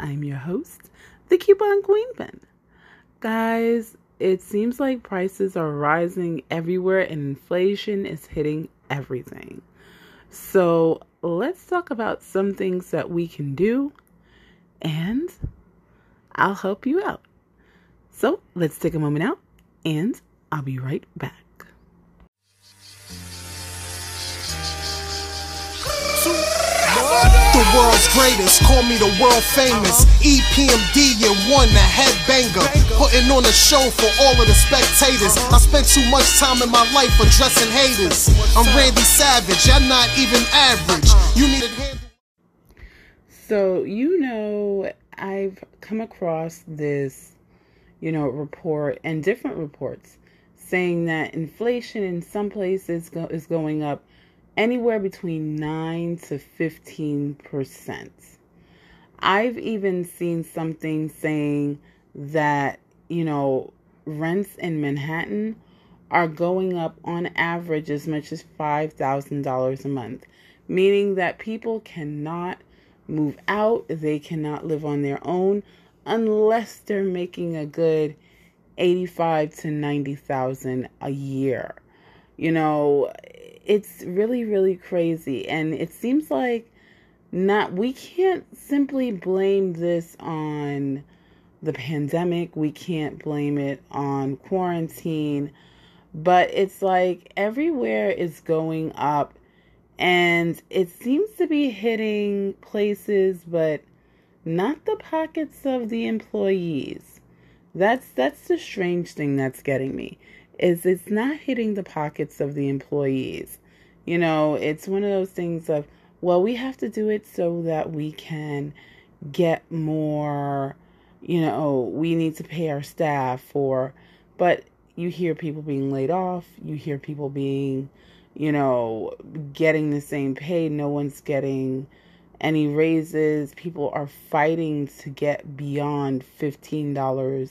I'm your host, the Coupon Queen Pen. Guys, it seems like prices are rising everywhere and inflation is hitting everything. So, let's talk about some things that we can do and I'll help you out. So, let's take a moment out and I'll be right back. World's greatest, call me the world famous. EPMD and one, the headbanger. Putting on a show for all of the spectators. I spent too much time in my life addressing haters. I'm Randy Savage, I'm not even average. You need it So, you know, I've come across this, you know, report and different reports saying that inflation in some places go- is going up anywhere between 9 to 15%. I've even seen something saying that, you know, rents in Manhattan are going up on average as much as $5,000 a month, meaning that people cannot move out, they cannot live on their own unless they're making a good 85 to 90,000 a year. You know, it's really really crazy. And it seems like not we can't simply blame this on the pandemic. We can't blame it on quarantine. But it's like everywhere is going up. And it seems to be hitting places but not the pockets of the employees. That's that's the strange thing that's getting me is it's not hitting the pockets of the employees. You know, it's one of those things of, well, we have to do it so that we can get more, you know, we need to pay our staff for, but you hear people being laid off, you hear people being, you know, getting the same pay, no one's getting any raises, people are fighting to get beyond $15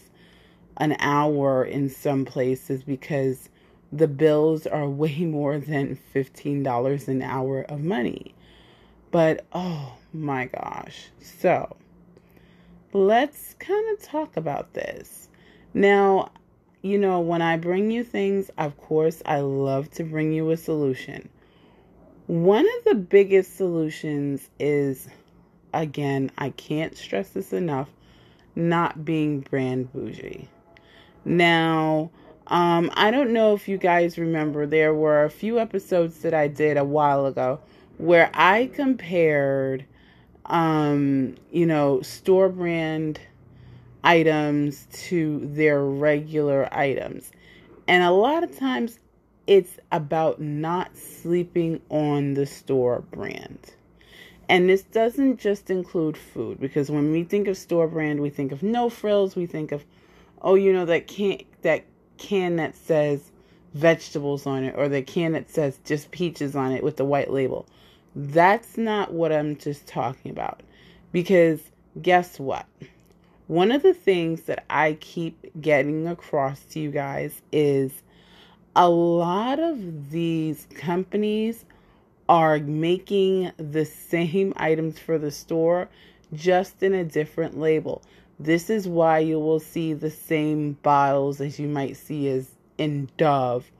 an hour in some places because the bills are way more than $15 an hour of money. But oh my gosh. So let's kind of talk about this. Now, you know, when I bring you things, of course, I love to bring you a solution. One of the biggest solutions is, again, I can't stress this enough, not being brand bougie. Now, um, I don't know if you guys remember, there were a few episodes that I did a while ago where I compared, um, you know, store brand items to their regular items. And a lot of times it's about not sleeping on the store brand. And this doesn't just include food because when we think of store brand, we think of no frills, we think of oh, you know that can that can that says vegetables on it or the can that says just peaches on it with the white label. That's not what I'm just talking about. Because guess what? One of the things that I keep getting across to you guys is a lot of these companies are making the same items for the store just in a different label. This is why you will see the same bottles as you might see as in Dove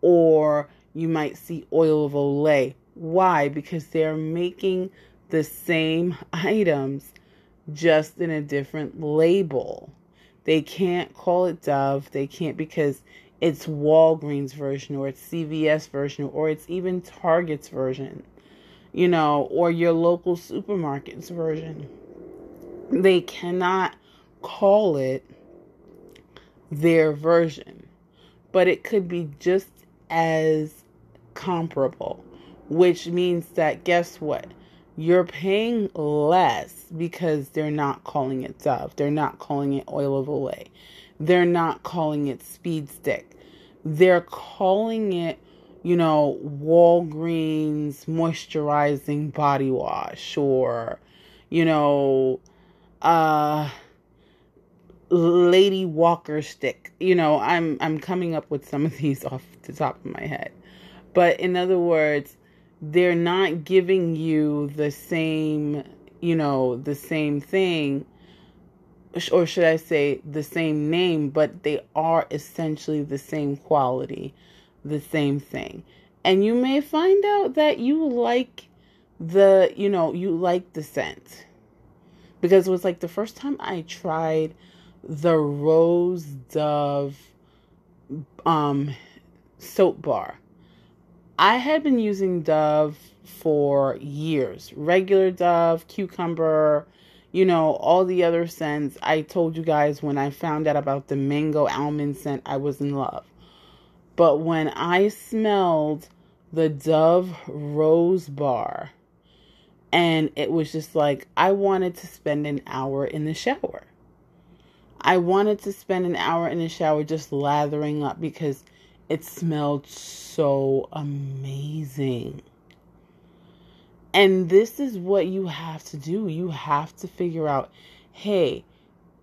or you might see oil of Olay. Why? Because they're making the same items just in a different label. They can't call it Dove. They can't because it's Walgreens version or it's CVS version or it's even Target's version, you know, or your local supermarket's version. They cannot call it their version, but it could be just as comparable, which means that guess what? You're paying less because they're not calling it Dove. They're not calling it Oil of Olay. They're not calling it Speed Stick. They're calling it, you know, Walgreens moisturizing body wash or, you know, uh, Lady Walker stick. You know, I'm I'm coming up with some of these off the top of my head. But in other words, they're not giving you the same, you know, the same thing, or should I say the same name, but they are essentially the same quality, the same thing. And you may find out that you like the, you know, you like the scent. Because it was like the first time I tried the Rose Dove um soap bar. I had been using Dove for years. Regular Dove, cucumber, you know, all the other scents. I told you guys when I found out about the mango almond scent, I was in love. But when I smelled the Dove Rose Bar, and it was just like I wanted to spend an hour in the shower. I wanted to spend an hour in the shower just lathering up because it smelled so amazing. And this is what you have to do. You have to figure out hey,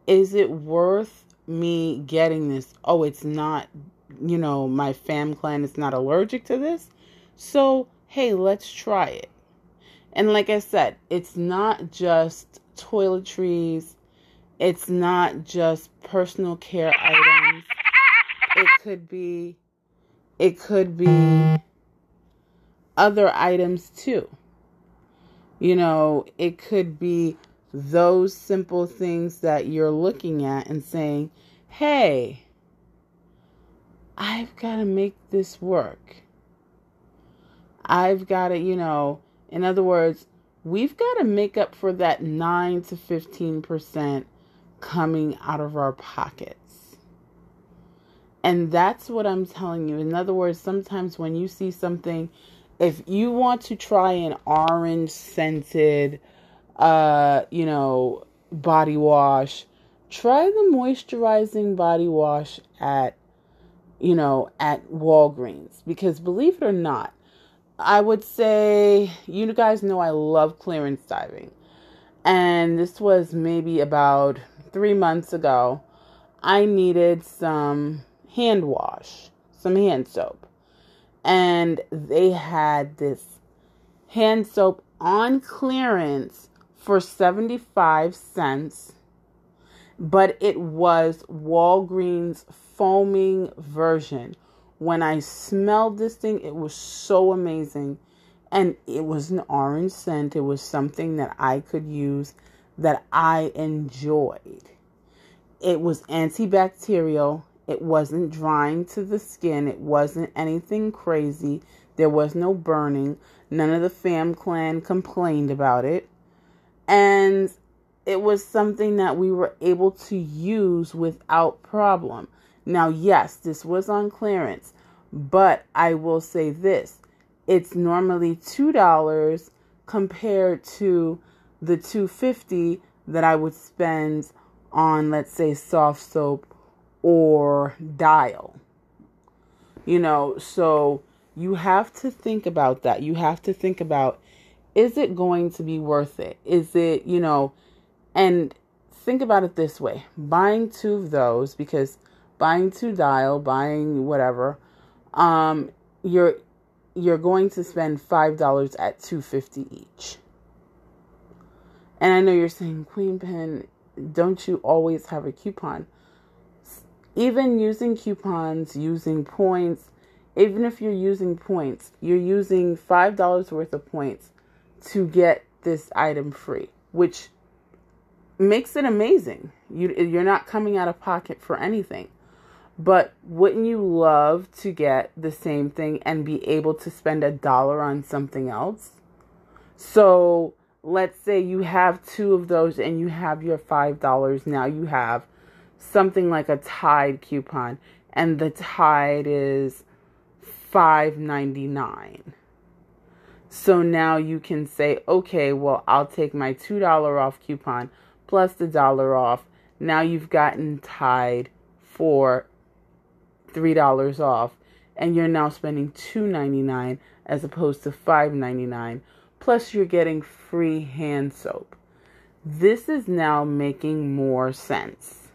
is it worth me getting this? Oh, it's not, you know, my fam clan is not allergic to this. So, hey, let's try it. And like I said, it's not just toiletries, it's not just personal care items. It could be it could be other items too. You know, it could be those simple things that you're looking at and saying, "Hey, I've got to make this work." I've got to, you know, in other words, we've got to make up for that 9 to 15% coming out of our pockets. And that's what I'm telling you. In other words, sometimes when you see something, if you want to try an orange scented, uh, you know, body wash, try the moisturizing body wash at, you know, at Walgreens. Because believe it or not, I would say you guys know I love clearance diving. And this was maybe about three months ago. I needed some hand wash, some hand soap. And they had this hand soap on clearance for 75 cents. But it was Walgreens foaming version when I smelled this thing, it was so amazing. And it was an orange scent. It was something that I could use that I enjoyed. It was antibacterial. It wasn't drying to the skin. It wasn't anything crazy. There was no burning. None of the fam clan complained about it. And it was something that we were able to use without problem. Now, yes, this was on clearance, but I will say this it's normally $2 compared to the 250 that I would spend on let's say soft soap or dial. You know, so you have to think about that. You have to think about is it going to be worth it? Is it, you know, and think about it this way buying two of those because buying two dial, buying whatever, um, you're you're going to spend five dollars at two fifty each. And I know you're saying, Queen Pen, don't you always have a coupon? Even using coupons, using points, even if you're using points, you're using five dollars worth of points to get this item free, which makes it amazing. You you're not coming out of pocket for anything. But wouldn't you love to get the same thing and be able to spend a dollar on something else? So let's say you have two of those and you have your $5. Now you have something like a Tide coupon and the Tide is $5.99. So now you can say, okay, well, I'll take my $2 off coupon plus the dollar off. Now you've gotten Tide for $3 off and you're now spending $2.99 as opposed to $5.99 plus you're getting free hand soap. This is now making more sense.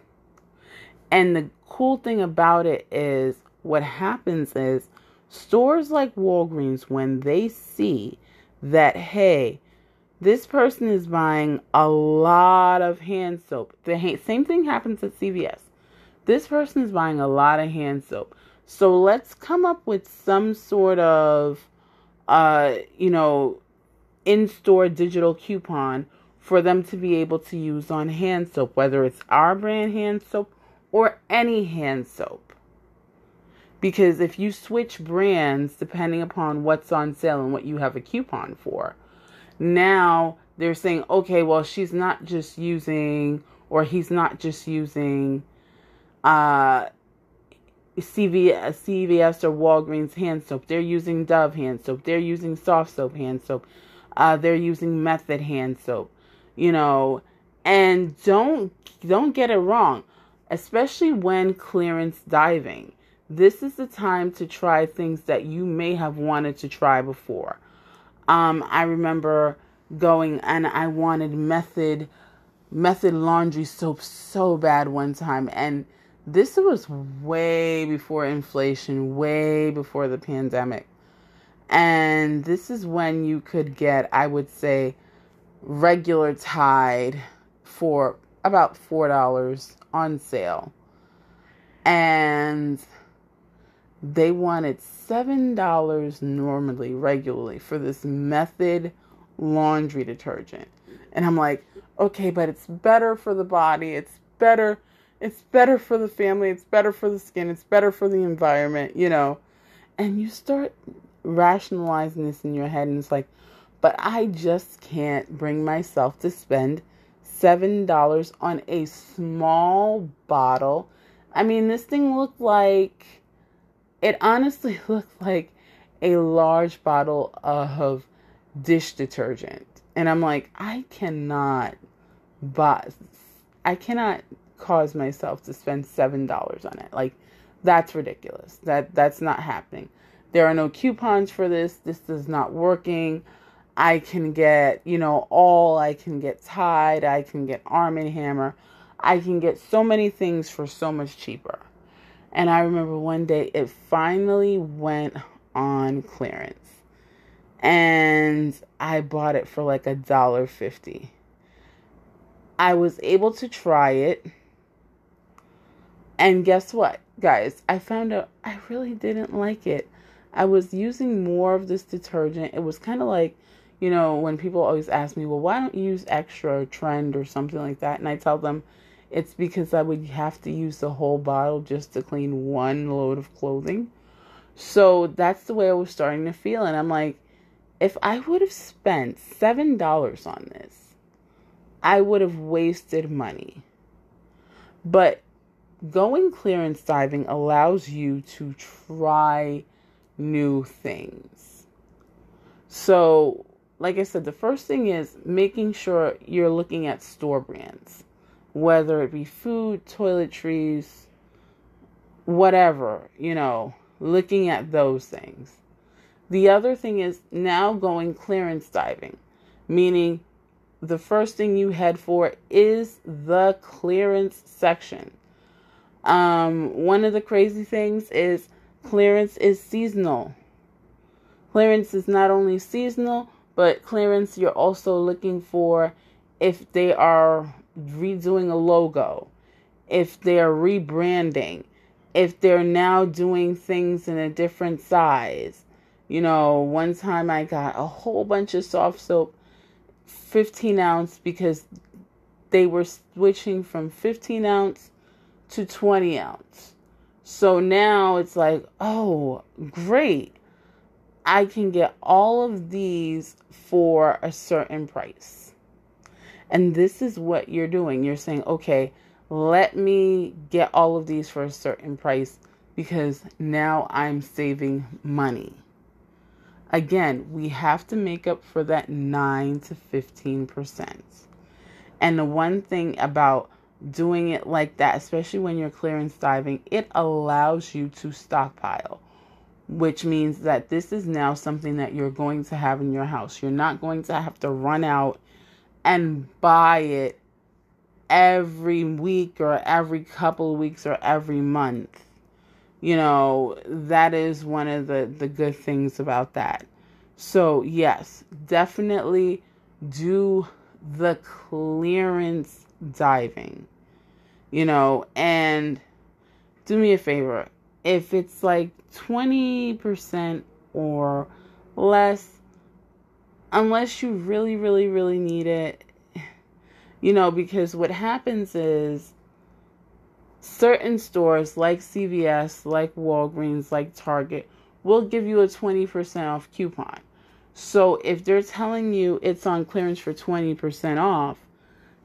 And the cool thing about it is what happens is Stores like Walgreens, when they see that, hey, this person is buying a lot of hand soap. The same thing happens at CVS. This person is buying a lot of hand soap. So let's come up with some sort of, uh, you know, in store digital coupon for them to be able to use on hand soap, whether it's our brand hand soap or any hand soap. Because if you switch brands depending upon what's on sale and what you have a coupon for, now they're saying, okay, well, she's not just using, or he's not just using uh, CVS, CVS or Walgreens hand soap. They're using Dove hand soap. They're using soft soap hand soap. Uh, they're using Method hand soap. You know, and don't don't get it wrong, especially when clearance diving. This is the time to try things that you may have wanted to try before. Um, I remember going and I wanted Method Method laundry soap so bad one time and this was way before inflation, way before the pandemic. And this is when you could get, I would say, regular Tide for about $4 on sale. And they wanted $7 normally, regularly, for this method laundry detergent. And I'm like, okay, but it's better for the body. It's better it's better for the family, it's better for the skin, it's better for the environment, you know. And you start rationalizing this in your head, and it's like, but I just can't bring myself to spend $7 on a small bottle. I mean, this thing looked like, it honestly looked like a large bottle of dish detergent. And I'm like, I cannot buy, I cannot cause myself to spend seven dollars on it. Like that's ridiculous. That that's not happening. There are no coupons for this. This is not working. I can get, you know, all I can get Tide, I can get Arm and Hammer. I can get so many things for so much cheaper. And I remember one day it finally went on clearance. And I bought it for like a dollar fifty. I was able to try it and guess what, guys? I found out I really didn't like it. I was using more of this detergent. It was kind of like, you know, when people always ask me, well, why don't you use extra trend or something like that? And I tell them it's because I would have to use the whole bottle just to clean one load of clothing. So that's the way I was starting to feel. And I'm like, if I would have spent $7 on this, I would have wasted money. But going clearance diving allows you to try new things. So, like I said, the first thing is making sure you're looking at store brands, whether it be food, toiletries, whatever, you know, looking at those things. The other thing is now going clearance diving, meaning the first thing you head for is the clearance section. Um, one of the crazy things is clearance is seasonal. Clearance is not only seasonal, but clearance you're also looking for if they are redoing a logo, if they are rebranding, if they're now doing things in a different size. You know, one time I got a whole bunch of soft soap, 15 ounce, because they were switching from 15 ounce to 20 ounce. So now it's like, oh, great. I can get all of these for a certain price. And this is what you're doing. You're saying, okay, let me get all of these for a certain price because now I'm saving money. Again, we have to make up for that 9 to 15%. And the one thing about doing it like that, especially when you're clearance diving, it allows you to stockpile, which means that this is now something that you're going to have in your house. You're not going to have to run out and buy it every week or every couple weeks or every month. You know, that is one of the, the good things about that. So, yes, definitely do the clearance diving, you know, and do me a favor. If it's like 20% or less, unless you really, really, really need it, you know, because what happens is certain stores like CVS, like Walgreens, like Target will give you a 20% off coupon. So if they're telling you it's on clearance for 20% off,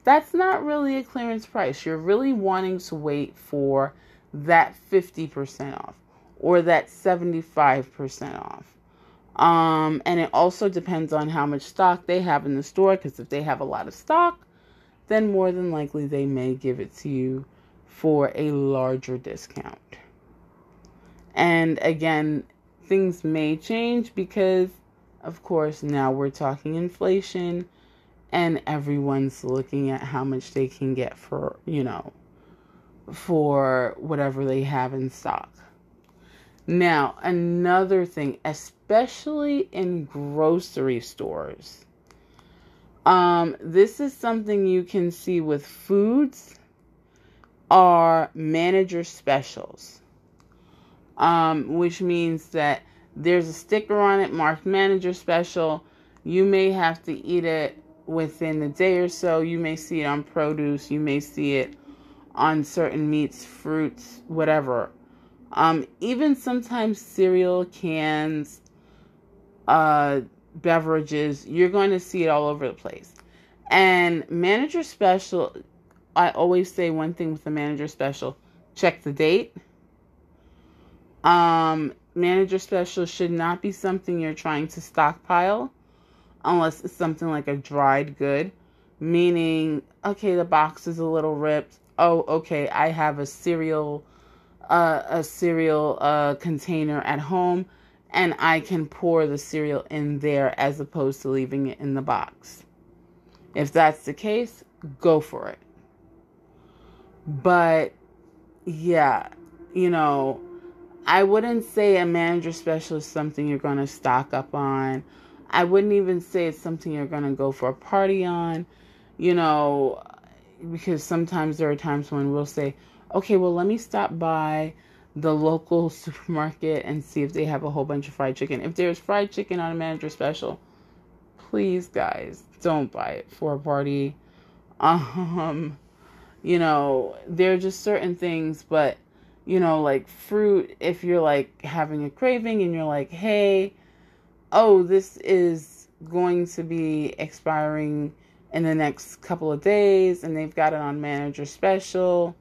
that's not really a clearance price. You're really wanting to wait for that 50% off or that 75% off. Um, and it also depends on how much stock they have in the store because if they have a lot of stock, then more than likely they may give it to you for a larger discount. And again, things may change because, of course, now we're talking inflation and everyone's looking at how much they can get for, you know, for whatever they have in stock. Now, another thing, especially in grocery stores, um, this is something you can see with foods are manager specials, um, which means that there's a sticker on it marked manager special. You may have to eat it within a day or so. You may see it on produce. You may see it on certain meats, fruits, whatever. Um, even sometimes cereal cans, uh, beverages, you're going to see it all over the place. And manager special, I always say one thing with the manager special check the date. Um, manager special should not be something you're trying to stockpile unless it's something like a dried good, meaning, okay, the box is a little ripped. Oh, okay, I have a cereal uh, a cereal uh, container at home and I can pour the cereal in there as opposed to leaving it in the box. If that's the case, go for it. But yeah, you know, I wouldn't say a manager special is something you're going to stock up on. I wouldn't even say it's something you're going to go for a party on, you know, because sometimes there are times when we'll say, okay, well, let me stop by the local supermarket and see if they have a whole bunch of fried chicken. If there's fried chicken on a manager special, please, guys, don't buy it for a party. Um, you know, there are just certain things, but you know, like fruit, if you're like having a craving and you're like, hey, oh, this is going to be expiring in the next couple of days and they've got it on manager special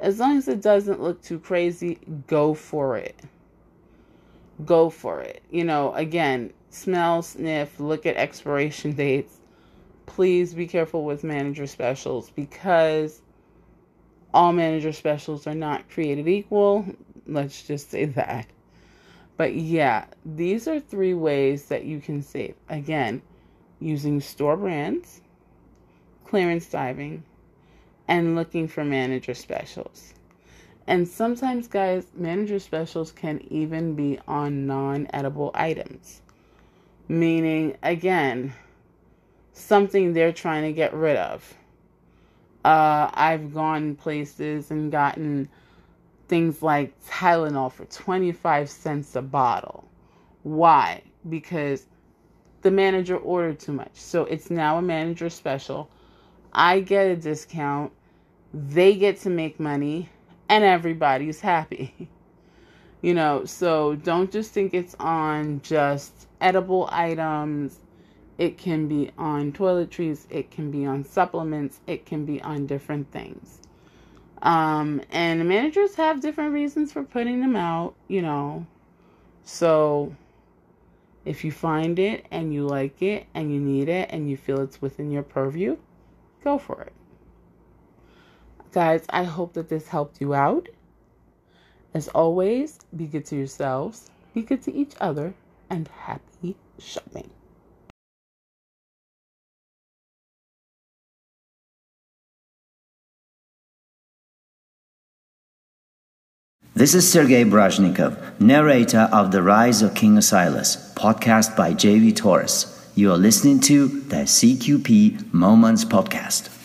as long as it doesn't look too crazy, go for it. Go for it. You know, again, smell, sniff, look at expiration dates. Please be careful with manager specials because all manager specials are not created equal. Let's just say that. But yeah, these are three ways that you can save. Again, using store brands, clearance diving, and looking for manager specials. And sometimes, guys, manager specials can even be on non edible items. Meaning, again, something they're trying to get rid of. Uh, I've gone places and gotten things like Tylenol for 25 cents a bottle. Why? Because the manager ordered too much. So it's now a manager special. I get a discount they get to make money and everybody's happy. you know, so don't just think it's on just edible items. It can be on toiletries, it can be on supplements, it can be on different things. Um, and managers have different reasons for putting them out, you know. So if you find it and you like it and you need it and you feel it's within your purview, go for it. Guys, I hope that this helped you out. As always, be good to yourselves, be good to each other, and happy shopping. This is Sergei Brajnikov, narrator of The Rise of King Asilas, podcast by JV Torres. You are listening to the CQP Moments Podcast.